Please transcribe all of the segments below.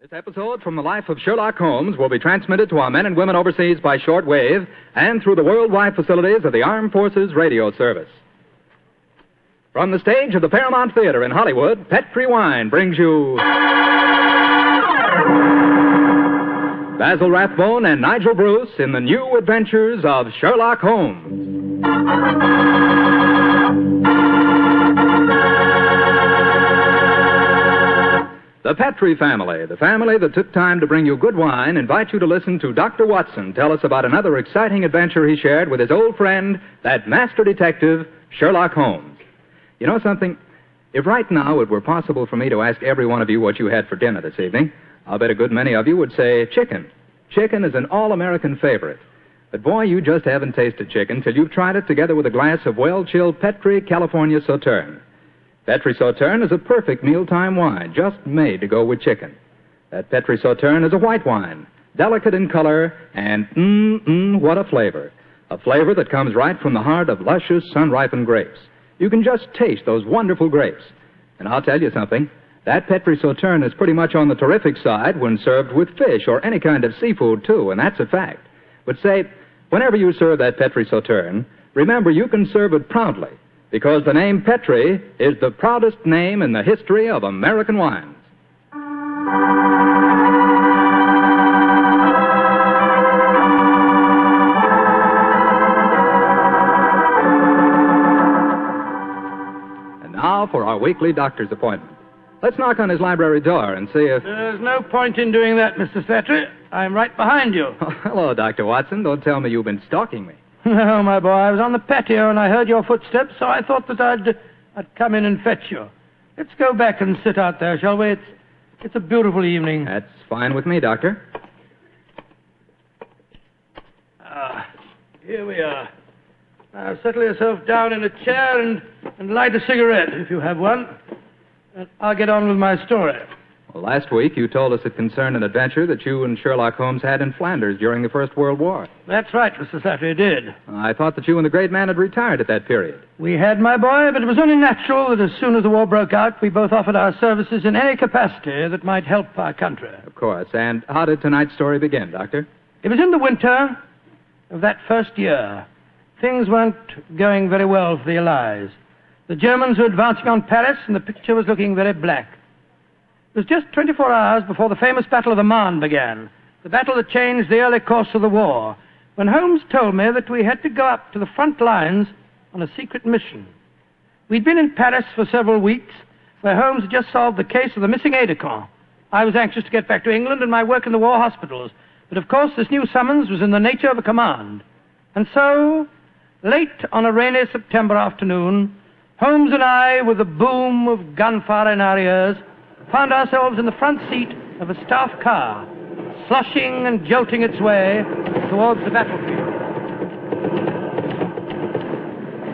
This episode from the life of Sherlock Holmes will be transmitted to our men and women overseas by short wave and through the worldwide facilities of the Armed Forces Radio Service. From the stage of the Paramount Theater in Hollywood, Petri Wine brings you Basil Rathbone and Nigel Bruce in the new adventures of Sherlock Holmes. The Petri family, the family that took time to bring you good wine, invite you to listen to Dr. Watson tell us about another exciting adventure he shared with his old friend, that master detective, Sherlock Holmes. You know something? If right now it were possible for me to ask every one of you what you had for dinner this evening, I'll bet a good many of you would say chicken. Chicken is an all American favorite. But boy, you just haven't tasted chicken till you've tried it together with a glass of well chilled Petri California Sauterne. Petri Sauterne is a perfect mealtime wine, just made to go with chicken. That Petri Sauterne is a white wine, delicate in color, and mmm, mmm, what a flavor. A flavor that comes right from the heart of luscious, sun ripened grapes. You can just taste those wonderful grapes. And I'll tell you something. That Petri Sauterne is pretty much on the terrific side when served with fish or any kind of seafood, too, and that's a fact. But say, whenever you serve that Petri Sauterne, remember you can serve it proudly because the name Petri is the proudest name in the history of American wines. And now for our weekly doctor's appointment. Let's knock on his library door and see if. There's no point in doing that, Mr. Petri. I'm right behind you. Oh, hello, Dr. Watson. Don't tell me you've been stalking me. No, my boy, I was on the patio and I heard your footsteps, so I thought that I'd, I'd come in and fetch you. Let's go back and sit out there, shall we? It's, it's a beautiful evening. That's fine with me, Doctor. Ah, here we are. Now, settle yourself down in a chair and, and light a cigarette, if you have one. And I'll get on with my story. Well, last week you told us it concerned an adventure that you and Sherlock Holmes had in Flanders during the First World War. That's right, Mr. Slattery did. I thought that you and the great man had retired at that period. We had, my boy, but it was only natural that as soon as the war broke out, we both offered our services in any capacity that might help our country. Of course. And how did tonight's story begin, Doctor? It was in the winter of that first year. Things weren't going very well for the Allies. The Germans were advancing on Paris, and the picture was looking very black. It was just 24 hours before the famous Battle of the Marne began, the battle that changed the early course of the war, when Holmes told me that we had to go up to the front lines on a secret mission. We'd been in Paris for several weeks, where Holmes had just solved the case of the missing aide de camp. I was anxious to get back to England and my work in the war hospitals, but of course this new summons was in the nature of a command. And so, late on a rainy September afternoon, Holmes and I, with the boom of gunfire in our ears, found ourselves in the front seat of a staff car, slushing and jolting its way towards the battlefield.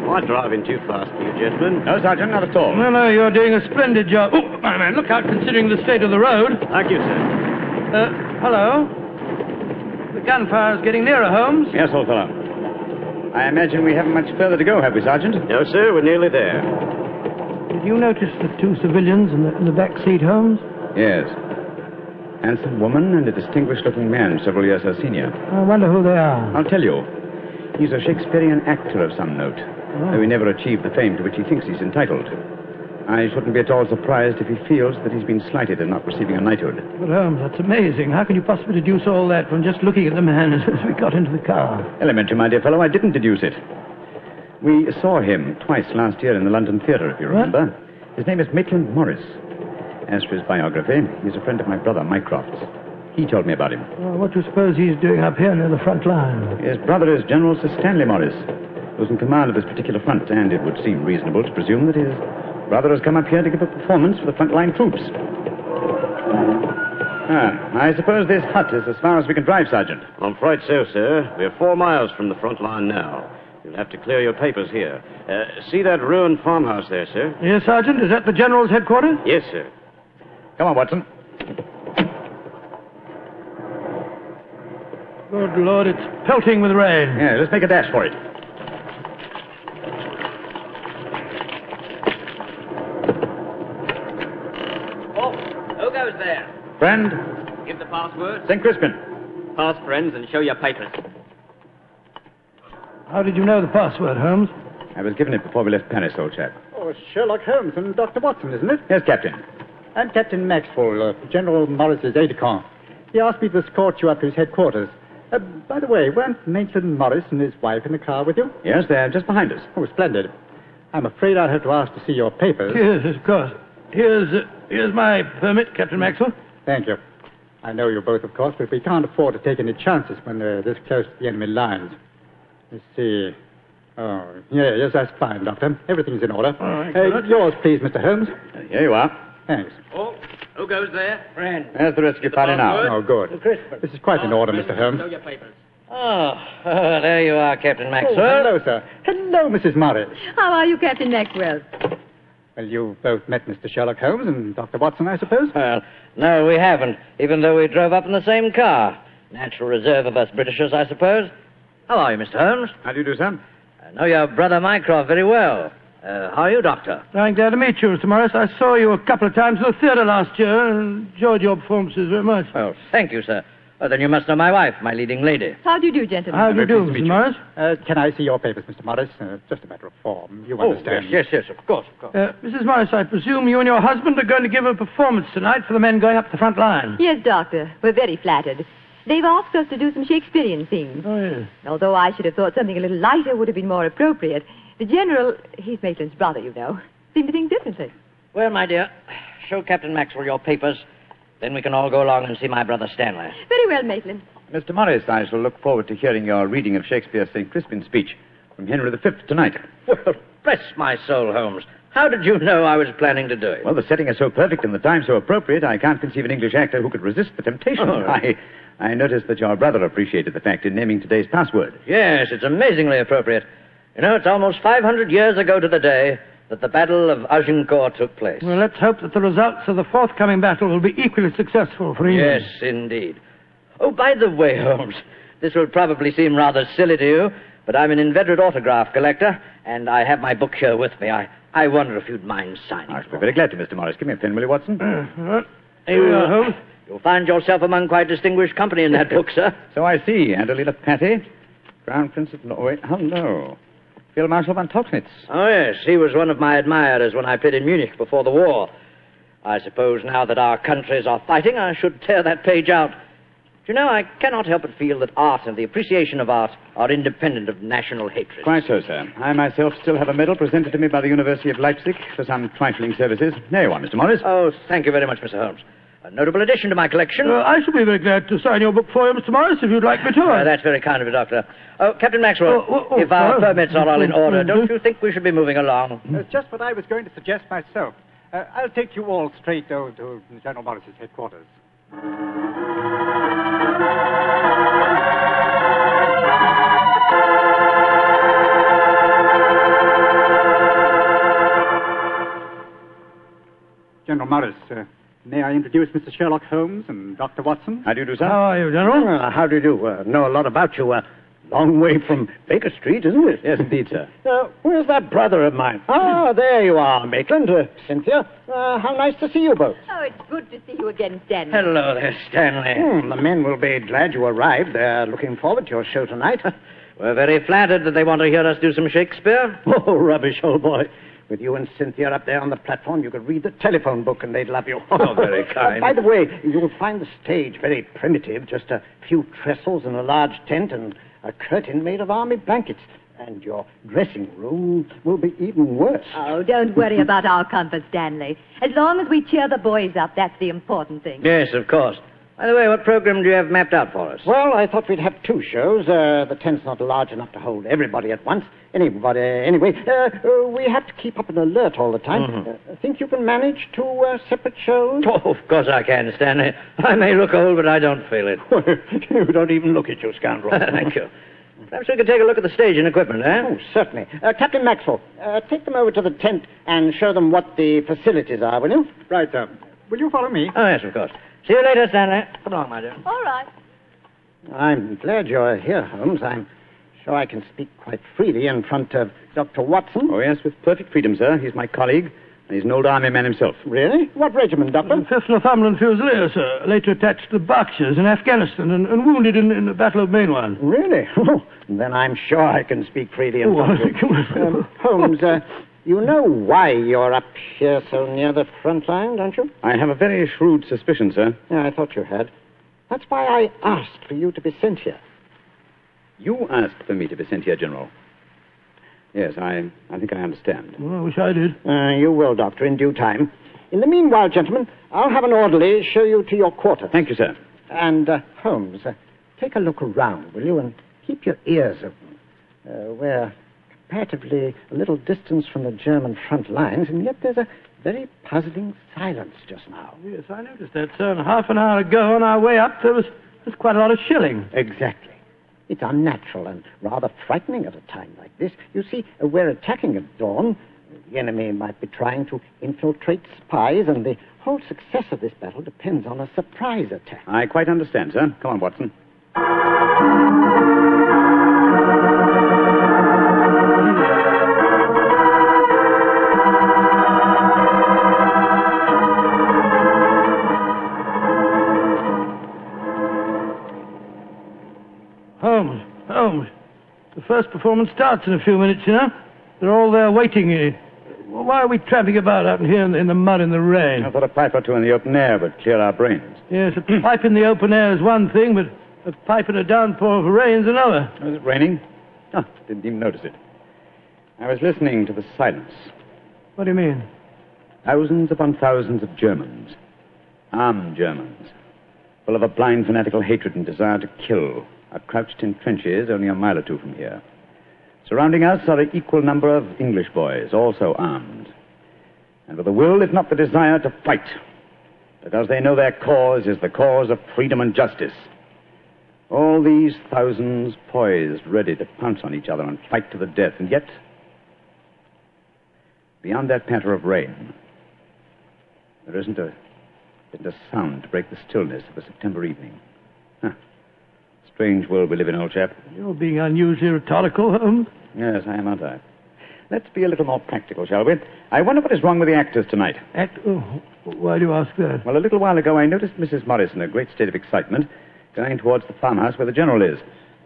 I'm driving too fast for you, gentlemen. No, Sergeant, not at all. No, no, you're doing a splendid job. Oh, my man, look out considering the state of the road. Thank you, sir. Uh, hello? The gunfire's getting nearer, Holmes. Yes, old fellow. I imagine we haven't much further to go, have we, Sergeant? No, sir, we're nearly there. Did you notice the two civilians in the, in the back seat, Holmes? Yes. Handsome woman and a distinguished-looking man, several years her senior. I wonder who they are. I'll tell you. He's a Shakespearean actor of some note, though he never achieved the fame to which he thinks he's entitled. I shouldn't be at all surprised if he feels that he's been slighted in not receiving a knighthood. But Holmes, that's amazing. How can you possibly deduce all that from just looking at the man as we got into the car? Elementary, my dear fellow, I didn't deduce it. We saw him twice last year in the London Theatre, if you remember. His name is Maitland Morris. As for his biography, he's a friend of my brother, Mycroft's. He told me about him. Well, what do you suppose he's doing up here near the front line? His brother is General Sir Stanley Morris, who's in command of this particular front, and it would seem reasonable to presume that his brother has come up here to give a performance for the frontline troops. Ah, I suppose this hut is as far as we can drive, Sergeant. I'm afraid so, sir. We're four miles from the front line now. You'll have to clear your papers here. Uh, see that ruined farmhouse there, sir? Yes, Sergeant? Is that the General's headquarters? Yes, sir. Come on, Watson. Good Lord, it's pelting with rain. Yeah, let's make a dash for it. Oh, who goes there? Friend, Give the password. St. Crispin. Pass, friends, and show your papers. How did you know the password, Holmes? I was given it before we left Paris, old chap. Oh, Sherlock Holmes and Dr. Watson, isn't it? Yes, Captain. I'm Captain Maxwell, uh, General Morris's aide-de-camp. He asked me to escort you up to his headquarters. Uh, by the way, weren't Maitland Morris and his wife in the car with you? Yes, they're just behind us. Oh, splendid. I'm afraid I'll have to ask to see your papers. Yes, of course. Here's, uh, here's my permit, Captain Maxwell. Thank you. I know you both, of course, but we can't afford to take any chances when they're this close to the enemy lines. Let's see. Oh, yeah, yes, that's fine, Doctor. Everything's in order. All right, Uh, yours, please, Mr. Holmes. Uh, here you are. Thanks. Oh, who goes there? Friend. There's the rest of your party now. Good. Oh, good. This is quite in order, Mr. Holmes. Show your papers. Oh, oh, there you are, Captain Oh, Maxwell. hello, sir. Hello, Mrs. Morris. How are you, Captain Maxwell? Well, you've both met Mr. Sherlock Holmes and Dr. Watson, I suppose? Well, no, we haven't, even though we drove up in the same car. Natural reserve of us Britishers, I suppose. How are you, Mr. Holmes? How do you do, sir? I know your brother Mycroft very well. Uh, how are you, Doctor? I'm glad to meet you, Mr. Morris. I saw you a couple of times in the theatre last year and enjoyed your performances very much. Well, thank you, sir. Well, then you must know my wife, my leading lady. How do you do, gentlemen? How do you do, Mr. you. Morris? Uh, can I see your papers, Mr. Morris? Uh, just a matter of form. You Oh, understand. yes, yes, yes, of course, of course. Uh, Mrs. Morris, I presume you and your husband are going to give a performance tonight for the men going up the front line. Yes, Doctor. We're very flattered. They've asked us to do some Shakespearean scenes. Oh, yes. Although I should have thought something a little lighter would have been more appropriate. The General, he's Maitland's brother, you know, seemed to think differently. Well, my dear, show Captain Maxwell your papers. Then we can all go along and see my brother Stanley. Very well, Maitland. Mr. Morris, I shall look forward to hearing your reading of Shakespeare's St. Crispin speech from Henry V tonight. Well, bless my soul, Holmes. How did you know I was planning to do it? Well, the setting is so perfect and the time so appropriate, I can't conceive an English actor who could resist the temptation. Oh, right. I, I noticed that your brother appreciated the fact in naming today's password. Yes, it's amazingly appropriate. You know, it's almost 500 years ago to the day that the Battle of Agincourt took place. Well, let's hope that the results of the forthcoming battle will be equally successful for England. Yes, indeed. Oh, by the way, Holmes, this will probably seem rather silly to you, but I'm an inveterate autograph collector, and I have my book here with me. I, I wonder if you'd mind signing. I shall be very glad to, Mr. Morris. Give me a pen, will you, Watson? Uh, Here we are, Holmes. You'll find yourself among quite distinguished company in that book, sir. So I see. Adelina Patti, Crown Prince of Norway. Oh, Hello. Field Marshal von Tauchnitz. Oh, yes, he was one of my admirers when I played in Munich before the war. I suppose now that our countries are fighting, I should tear that page out. Do you know, I cannot help but feel that art and the appreciation of art are independent of national hatred. Quite so, sir. I myself still have a medal presented to me by the University of Leipzig for some trifling services. There you are, Mr. Morris. Oh, thank you very much, Mr. Holmes. A notable addition to my collection. Uh, I shall be very glad to sign your book for you, Mr. Morris, if you'd like me to. Uh, that's very kind of you, Doctor. Oh, Captain Maxwell, Oh, oh, if our permits are all in order, don't you think we should be moving along? That's just what I was going to suggest myself. Uh, I'll take you all straight over to General Morris's headquarters. General Morris, uh, may I introduce Mr. Sherlock Holmes and Dr. Watson? How do you do, sir? How are you, General? Uh, how do you do? Uh, know a lot about you. Uh, long way from Baker Street, isn't it? Yes, indeed, sir. Uh, where's that brother of mine? Ah, there you are, Maitland. Uh, Cynthia, uh, how nice to see you both. Oh, it's good to see you again, Stanley. Hello there, Stanley. Hmm, the men will be glad you arrived. They're looking forward to your show tonight. We're very flattered that they want to hear us do some Shakespeare. oh, rubbish, old boy. With you and Cynthia up there on the platform, you could read the telephone book and they'd love you. Oh, very kind. by the way, you'll find the stage very primitive, just a few trestles and a large tent and a curtain made of army blankets. And your dressing room will be even worse. Oh, don't worry about our comfort, Stanley. As long as we cheer the boys up, that's the important thing. Yes, of course. By the way, what program do you have mapped out for us? Well, I thought we'd have two shows. Uh, the tent's not large enough to hold everybody at once. Anybody, anyway, uh, uh, we have to keep up an alert all the time. Mhm. Uh, think you can manage two uh, separate shows? Oh, of course I can, Stanley. I may look old, but I don't feel it. you don't even look at you, scoundrel. Thank you. Perhaps we could take a look at the stage and equipment, eh? Oh, certainly. Uh, Captain Maxwell, uh, take them over to the tent and show them what the facilities are, will you? Right, sir. Will you follow me? Oh, yes, of course. See you later, Stanley. Come along, my dear. All right. I'm glad you're here, Holmes. I'm sure I can speak quite freely in front of Dr. Watson. Oh, yes, with perfect freedom, sir. He's my colleague, and he's an old army man himself. Really? What regiment, Doctor? Fifth Northumberland Fusiliers, sir. Later attached to the Berkshires in Afghanistan and, and wounded in, in the Battle of Maiwand. Really? then I'm sure I can speak freely in Oh, front of think you. it was- Um, Holmes, uh, you know why you're up here so near the front line, don't you? I have a very shrewd suspicion, sir. Yeah, I thought you had. That's why I asked for you to be sent here. You asked for me to be sent here, General. Yes, I, I think I understand. Well, I wish I did. Uh, you will, Doctor, in due time. In the meanwhile, gentlemen, I'll have an orderly show you to your quarters. Thank you, sir. And, uh, Holmes, uh, take a look around, will you, and keep your ears open. Uh, we're comparatively a little distance from the German front lines, and yet there's a very puzzling silence just now. Yes, I noticed that, sir. And half an hour ago, on our way up, there was, there was quite a lot of shelling. Exactly. It's unnatural and rather frightening at a time like this. You see, we're attacking at dawn. The enemy might be trying to infiltrate spies, and the whole success of this battle depends on a surprise attack. I quite understand, sir. Come on, Watson. First performance starts in a few minutes, you know. They're all there waiting. Uh, why are we tramping about out here in the, in the mud and the rain? I thought a pipe or two in the open air would clear our brains. Yes, a pipe in the open air is one thing, but a pipe in a downpour of rain's another. Was it raining? Oh, didn't even notice it. I was listening to the silence. What do you mean? Thousands upon thousands of Germans. Armed Germans. Full of a blind fanatical hatred and desire to kill. Are crouched in trenches only a mile or two from here. Surrounding us are an equal number of English boys, also armed. And with a will, if not the desire, to fight. Because they know their cause is the cause of freedom and justice. All these thousands poised, ready to pounce on each other and fight to the death. And yet, beyond that patter of rain, there isn't a, isn't a sound to break the stillness of a September evening. Huh. Strange world we live in, old chap. You're being unusually rhetorical, Holmes. Yes, I am, aren't I? Let's be a little more practical, shall we? I wonder what is wrong with the actors tonight. Act. Oh, why do you ask that? Well, a little while ago, I noticed Mrs. Morris in a great state of excitement, going towards the farmhouse where the general is.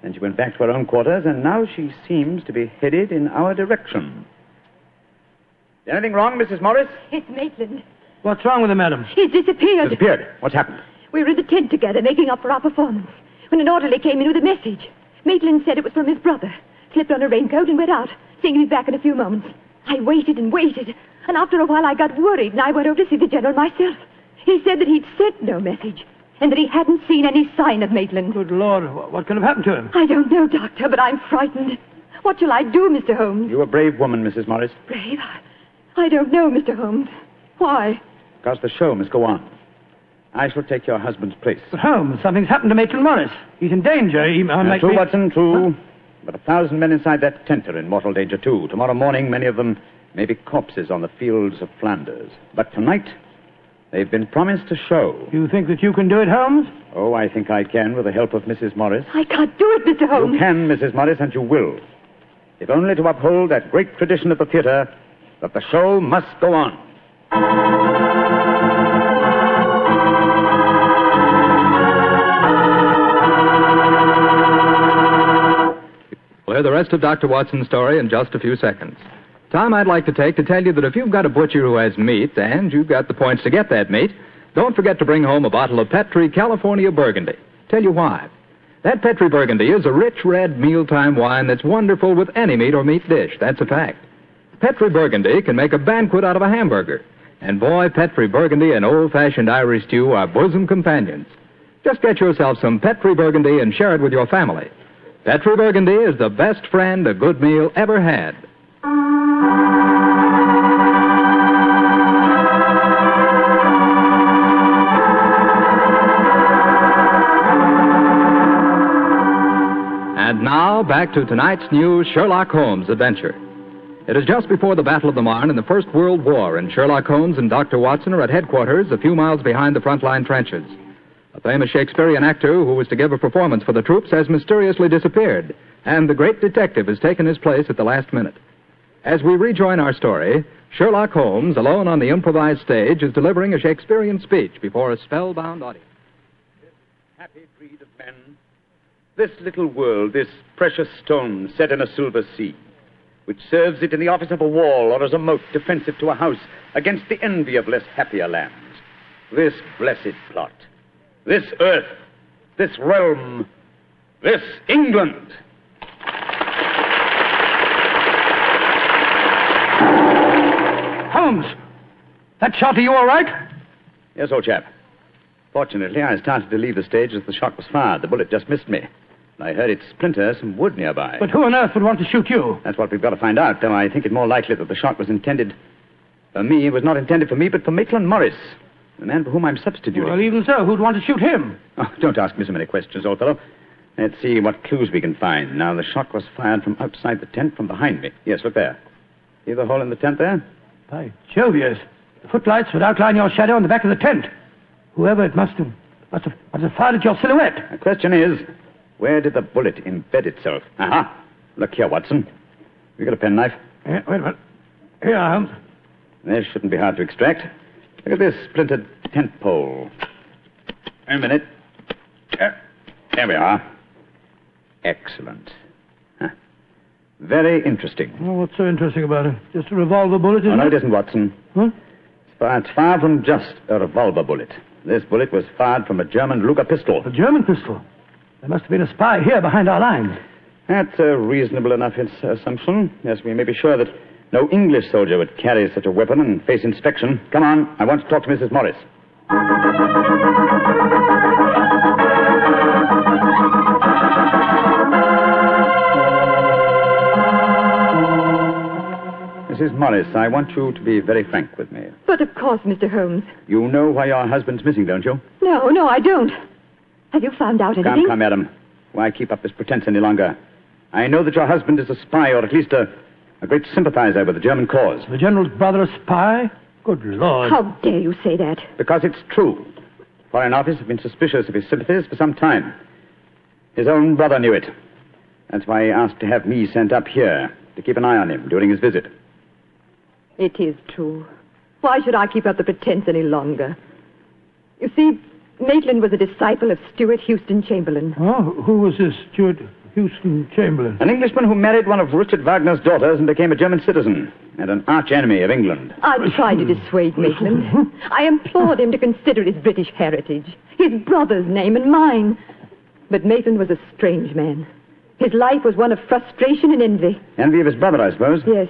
Then she went back to her own quarters, and now she seems to be headed in our direction. Is anything wrong, Mrs. Morris? It's Maitland. What's wrong with him, madam? He's disappeared. Disappeared. What's happened? We were in the tent together, making up for our performance, when an orderly came in with a message. Maitland said it was from his brother. Slipped on a raincoat and went out, saying he'd be back in a few moments. I waited and waited, and after a while I got worried, and I went over to see the general myself. He said that he'd sent no message, and that he hadn't seen any sign of Maitland. Good Lord, what, can have happened to him? I don't know, Doctor, but I'm frightened. What shall I do, Mr. Holmes? You are a brave woman, Mrs. Morris, Brave? I- I don't know, Mr. Holmes. Why? because the show must go on. I shall take your husband's place. But Holmes, something's happened to Maitland Morris. He's in danger. He uh, Uh, true, be... Watson, true. But a thousand men inside that tent are in mortal danger, too. Tomorrow morning, many of them may be corpses on the fields of Flanders. But tonight, they've been promised a show. You think that you can do it, Holmes? Oh, I think I can with the help of Mrs. Morris. I can't do it, Mr. Holmes. You can, Mrs. Morris, and you will. If only to uphold that great tradition of the theater that the show must go on. The rest of Dr. Watson's story in just a few seconds. Time I'd like to take to tell you that if you've got a butcher who has meat and you've got the points to get that meat, don't forget to bring home a bottle of Petri California Burgundy. Tell you why. That Petri Burgundy is a rich red mealtime wine that's wonderful with any meat or meat dish. That's a fact. Petri Burgundy can make a banquet out of a hamburger. And boy, Petri Burgundy and old-fashioned Irish stew are bosom companions. Just get yourself some Petri Burgundy and share it with your family. Petri Burgundy is the best friend a good meal ever had. And now, back to tonight's new Sherlock Holmes adventure. It is just before the Battle of the Marne in the First World War, and Sherlock Holmes and Dr. Watson are at headquarters a few miles behind the front line trenches. A famous Shakespearean actor who was to give a performance for the troops has mysteriously disappeared, and the great detective has taken his place at the last minute. As we rejoin our story, Sherlock Holmes, alone on the improvised stage, is delivering a Shakespearean speech before a spellbound audience. Happy breed of men. This little world, this precious stone set in a silver sea, which serves it in the office of a wall or as a moat defensive to a house against the envy of less happier lands. This blessed plot, this earth, this realm, this England. Holmes! That shot, are you all right? Yes, old chap. Fortunately, I started to leave the stage as the shot was fired. The bullet just missed me. I heard it splinter some wood nearby. But who on earth would want to shoot you? That's what we've got to find out, though I think it more likely that the shot was intended for me. It was not intended for me, but for Maitland Morris, the man for whom I'm substituting. Well, even so, who'd want to shoot him? Oh, don't ask me so many questions, old fellow. Let's see what clues we can find. Now, the shot was fired from outside the tent from behind me. Yes, look there. See the hole in the tent there? By Jove, yes. The footlights would outline your shadow on the back of the tent. Whoever it must have, must have, must have fired at your silhouette. The question is, where did the bullet embed itself? Aha. Look here, Watson. You got a penknife? Yeah, wait a minute. Here, Holmes. This shouldn't be hard to extract. Look at this splintered tent pole. Wait a minute. There, there we are. Excellent. Huh. Very interesting. Oh, what's so interesting about it? Just a revolver bullet, oh, isn't Oh, no, it? it isn't, Watson. Huh? It's far, it's far from just a revolver bullet. This bullet was fired from a German Luger pistol. A German pistol. There must have been a spy here behind our lines. That's a reasonable enough uh, assumption. Yes, we may be sure that no English soldier would carry such a weapon and face inspection. Come on, I want to talk to Mrs. Morris. Mrs. Morris, I want you to be very frank with me. But of course, Mr. Holmes. You know why your husband's missing, don't you? No, no, I don't. Have you found out anything? Come, come, madam. Why keep up this pretense any longer? I know that your husband is a spy, or at least a, a great sympathizer with the German cause. The general's brother a spy? Good Lord. How dare you say that? Because it's true. Foreign Office have been suspicious of his sympathies for some time. His own brother knew it. That's why he asked to have me sent up here to keep an eye on him during his visit. It is true. Why should I keep up the pretense any longer? You see, Maitland was a disciple of Stuart Houston Chamberlain. Oh, who was this Stuart Houston Chamberlain? An Englishman who married one of Richard Wagner's daughters and became a German citizen, and an arch enemy of England. I tried to dissuade Maitland. I implored him to consider his British heritage, his brother's name and mine. But Maitland was a strange man. His life was one of frustration and envy. Envy of his brother, I suppose. Yes.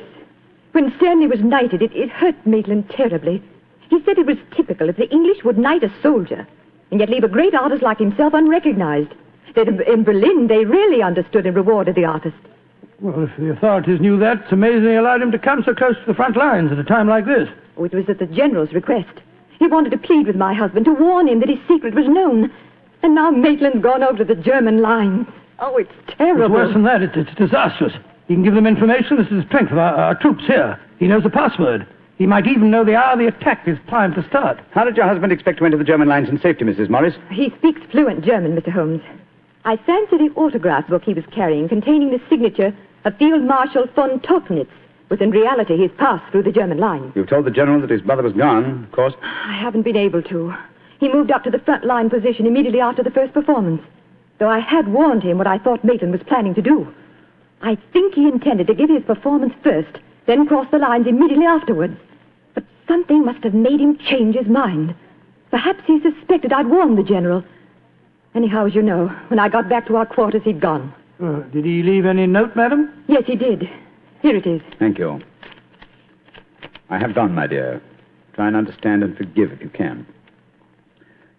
When Stanley was knighted, it, it hurt Maitland terribly. He said it was typical if the English would knight a soldier and yet leave a great artist like himself unrecognized. That in- in Berlin, they really understood and rewarded the artist. Well, if the authorities knew that, it's amazing they allowed him to come so close to the front lines at a time like this. Oh, it was at the general's request. He wanted to plead with my husband to warn him that his secret was known. And now Maitland's gone over to the German lines. Oh, it's terrible. It's worse than that. It's, it's disastrous. He can give them information as to the strength of our, our troops here. He knows the password. He might even know the hour the attack is timed to start. How did your husband expect to enter the German lines in safety, Mrs. Morris? He speaks fluent German, Mr. Holmes. I fancy the autograph book he was carrying containing the signature of Field Marshal von Tauchnitz was in reality his pass through the German lines. You've told the general that his brother was gone, of course. I haven't been able to. He moved up to the front line position immediately after the first performance, though I had warned him what I thought Maitland was planning to do. I think he intended to give his performance first, then cross the lines immediately afterwards. But something must have made him change his mind. Perhaps he suspected I'd warned the general. Anyhow, as you know, when I got back to our quarters, he'd gone. Uh, did he leave any note, madam? Yes, he did. Here it is. Thank you. I have gone, my dear. Try and understand and forgive if you can.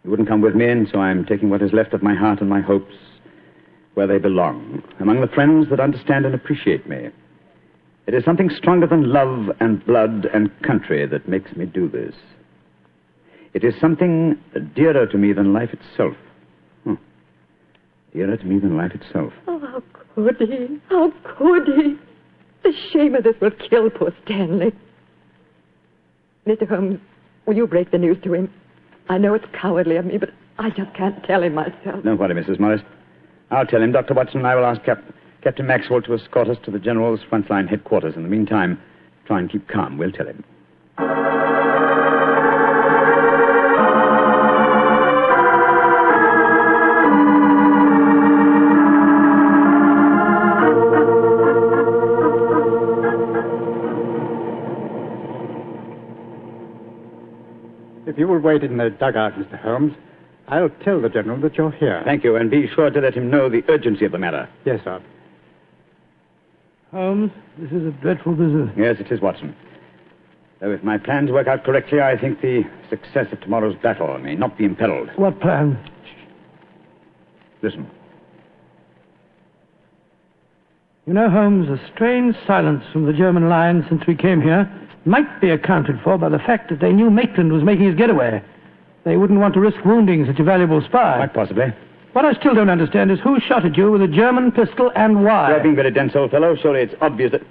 You wouldn't come with me, and so I'm taking what is left of my heart and my hopes where they belong, among the friends that understand and appreciate me. It is something stronger than love and blood and country that makes me do this. It is something dearer to me than life itself. Dearer to me than life itself. Oh, how could he? How could he? The shame of this will kill poor Stanley. Mr. Holmes, will you break the news to him? I know it's cowardly of me, but I just can't tell him myself. Don't worry, Mrs. Morris. I'll tell him. Dr. Watson and I will ask Cap- Captain Maxwell to escort us to the General's frontline headquarters. In the meantime, try and keep calm. We'll tell him. If you will wait in the dugout, Mr. Holmes, I'll tell the General that you're here. Thank you, and be sure to let him know the urgency of the matter. Yes, sir. Holmes, this is a dreadful business. Yes, it is, Watson. Though if my plans work out correctly, I think the success of tomorrow's battle may not be imperiled. What plan? Listen. You know, Holmes, a strange silence from the German lines since we came here might be accounted for by the fact that they knew Maitland was making his getaway. They wouldn't want to risk wounding such a valuable spy. Quite possibly. What I still don't understand is who shot at you with a German pistol and why. You're being very dense, old fellow. Surely it's obvious that.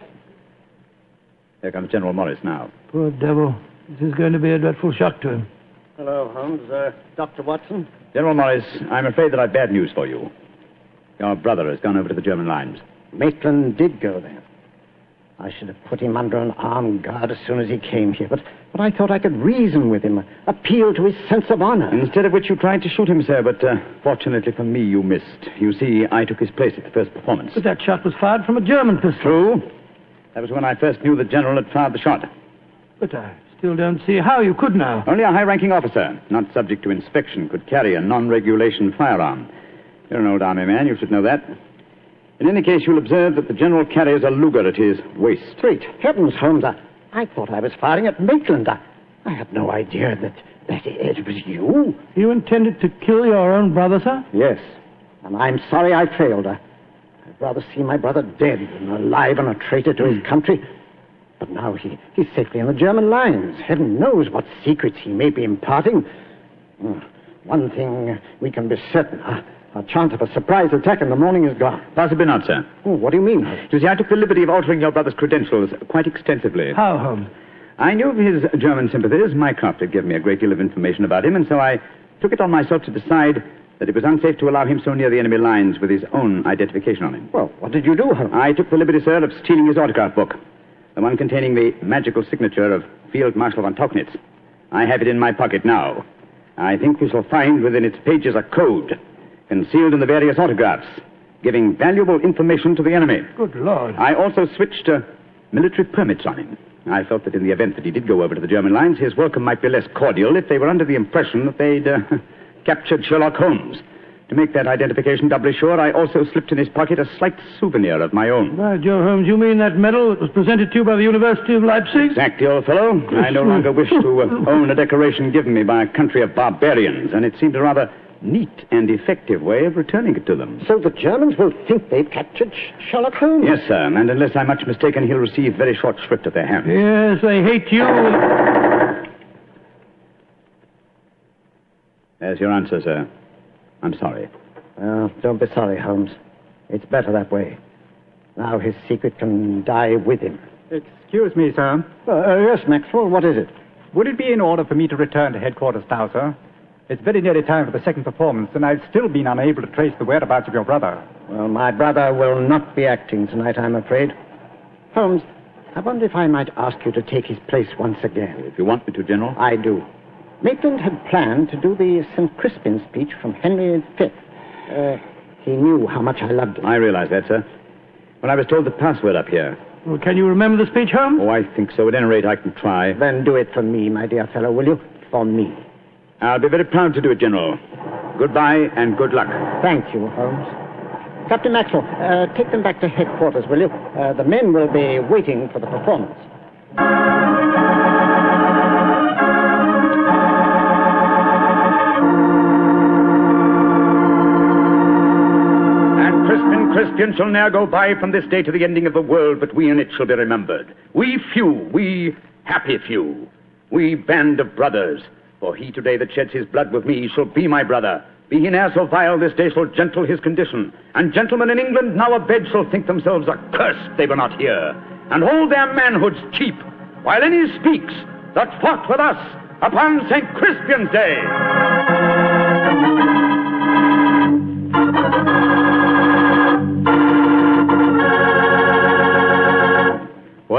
Here comes General Morris now. Poor devil. This is going to be a dreadful shock to him. Hello, Holmes. Uh, Dr. Watson? General Morris, I'm afraid that I've bad news for you. Your brother has gone over to the German lines. Maitland did go there. I should have put him under an armed guard as soon as he came here, but, but I thought I could reason with him, appeal to his sense of honor. Instead of which you tried to shoot him, sir, but uh, fortunately for me, you missed. You see, I took his place at the first performance. But that shot was fired from a German pistol. True. That was when I first knew the general had fired the shot. But I still don't see how you could now. Only a high ranking officer, not subject to inspection, could carry a non regulation firearm. You're an old army man, you should know that. In any case, you'll observe that the general carries a Luger at his waist. Great heavens, Holmes. I, I thought I was firing at Maitland. I, I had no idea that, that it, it was you. You intended to kill your own brother, sir? Yes. And I'm sorry I failed. I, I'd rather see my brother dead than alive and a traitor to his country. But now he, he's safely in the German lines. Heaven knows what secrets he may be imparting. Hmm, One thing we can be certain. Our, our chance of a surprise attack in the morning is gone. Possibly not, sir. Oh, what do you mean? You see, I took the liberty of altering your brother's credentials quite extensively. How, Holmes? I knew of his German sympathies. Mycroft had given me a great deal of information about him, and so I took it on myself to decide that it was unsafe to allow him so near the enemy lines with his own identification on him. Well, what did you do, Holmes? I took the liberty, sir, of stealing his autograph book, the one containing the magical signature of Field Marshal von Tauchnitz. I have it in my pocket now. I think we shall find within its pages a code concealed in the various autographs, giving valuable information to the enemy. Good Lord. I also switched uh, military permits on him. I felt that in the event that he did go over to the German lines, his welcome might be less cordial if they were under the impression that they'd uh, captured Sherlock Holmes. To make that identification doubly sure, I also slipped in his pocket a slight souvenir of my own. By Joe Holmes, you mean that medal that was presented to you by the University of Leipzig? Exactly, old fellow. I no longer wish to uh, own a decoration given me by a country of barbarians, and it seemed a rather neat and effective way of returning it to them. So the Germans will think they've captured Sh- Sherlock Holmes? Yes, sir, and unless I'm much mistaken, he'll receive very short shrift at their hands. Yes, they hate you. There's your answer, sir. I'm sorry. Well, don't be sorry, Holmes. It's better that way. Now his secret can die with him. Excuse me, sir. Uh, uh, yes, Maxwell, what is it? Would it be in order for me to return to headquarters now, sir? It's very nearly time for the second performance, and I've still been unable to trace the whereabouts of your brother. Well, my brother will not be acting tonight, I'm afraid. Holmes, I wonder if I might ask you to take his place once again. If you want me to, General. I do. Maitland had planned to do the St. Crispin speech from Henry V. Uh, he knew how much I loved him. I realize that, sir. When I was told the password up here, Well, can you remember the speech, Holmes? Oh, I think so. At any rate, I can try. Then do it for me, my dear fellow, will you? For me. I'll be very proud to do it, General. Goodbye and good luck. Thank you, Holmes. Captain Maxwell, uh, take them back to headquarters, will you? Uh, the men will be waiting for the performance. And Crispin Crispian shall ne'er go by from this day to the ending of the world, but we in it shall be remembered. We few, we happy few, we band of brothers. For he today that sheds his blood with me shall be my brother. Be he ne'er so vile, this day shall gentle his condition. And gentlemen in England now abed shall think themselves accursed they were not here, and hold their manhoods cheap, while any speaks that fought with us upon St. Crispian's Day.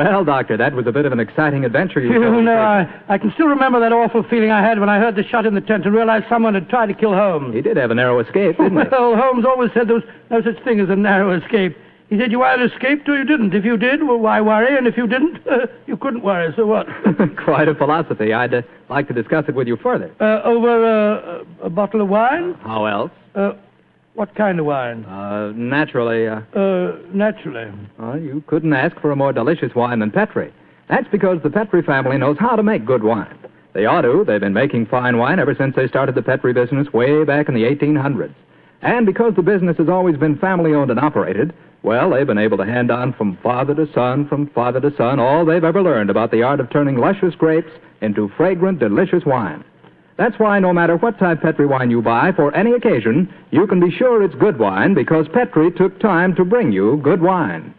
Well, Doctor, that was a bit of an exciting adventure you You told. know, I, I can still remember that awful feeling I had when I heard the shot in the tent and realized someone had tried to kill Holmes. He did have a narrow escape, didn't he? Well, Holmes always said there was no such thing as a narrow escape. He said you either escaped or you didn't. If you did, well, why worry? And if you didn't, uh, you couldn't worry. So what? Quite a philosophy. I'd uh, like to discuss it with you further. Uh, over uh, a bottle of wine? How else? Uh, what kind of wine? Uh, naturally, uh, Uh, naturally. well, you couldn't ask for a more delicious wine than Petri. That's because the Petri family knows how to make good wine. They ought to. They've been making fine wine ever since they started the Petri business way back in the 1800s. And because the business has always been family owned and operated, well, they've been able to hand on from father to son, from father to son, all they've ever learned about the art of turning luscious grapes into fragrant, delicious wine. That's why no matter what type Petri wine you buy for any occasion, you can be sure it's good wine because Petri took time to bring you good wine.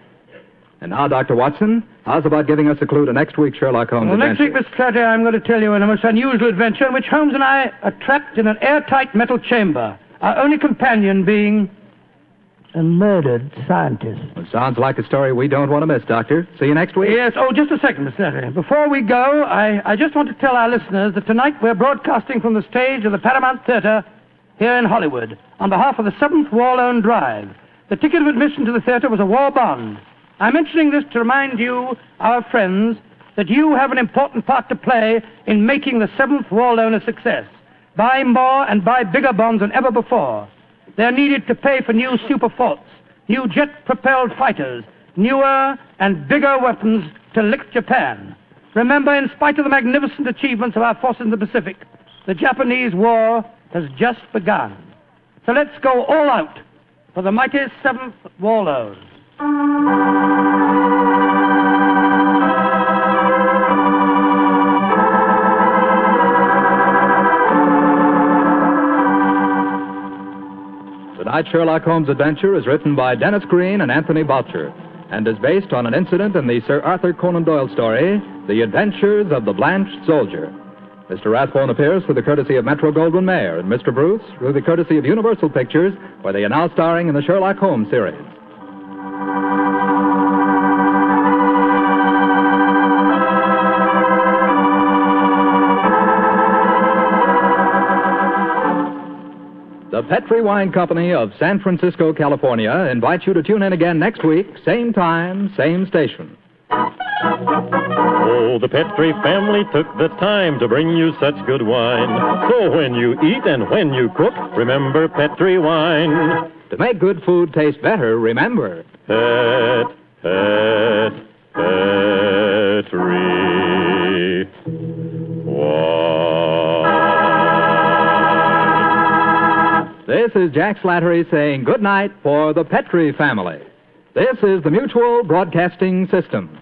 And now, Dr. Watson, how's about giving us a clue to next week's Sherlock Holmes Well, next adventure? week, Mr. Clatter, I'm going to tell you in a most unusual adventure in which Holmes and I are trapped in an airtight metal chamber, our only companion being a murdered scientist. It sounds like a story we don't want to miss, Doctor. See you next week. Yes. Oh, just a second, Mr. Clatter. Before we go, I, I just want to tell our listeners that tonight we're broadcasting from the stage of the Paramount Theater here in Hollywood on behalf of the 7th War Loan Drive. The ticket of admission to the theater was a war bond. I'm mentioning this to remind you, our friends, that you have an important part to play in making the 7th War Loan a success. Buy more and buy bigger bonds than ever before. They're needed to pay for new super forts, new jet-propelled fighters, newer and bigger weapons to lick Japan. Remember, in spite of the magnificent achievements of our forces in the Pacific, the Japanese war has just begun. So let's go all out for the mighty 7th War Tonight's Sherlock Holmes adventure is written by Denis Green and Anthony Boucher and is based on an incident in the Sir Arthur Conan Doyle story, The Adventures of the Blanched Soldier. Mr. Rathbone appears through the courtesy of Metro Goldwyn Mayer and Mr. Bruce through the courtesy of Universal Pictures, where they are now starring in the Sherlock Holmes series. Petri Wine Company of San Francisco, California invites you to tune in again next week, same time, same station. Oh, the Petri family took the time to bring you such good wine. So when you eat and when you cook, remember Petri wine. To make good food taste better, remember. Pet, pet, is Jack Slattery saying good night for the Petri family. This is the Mutual Broadcasting System.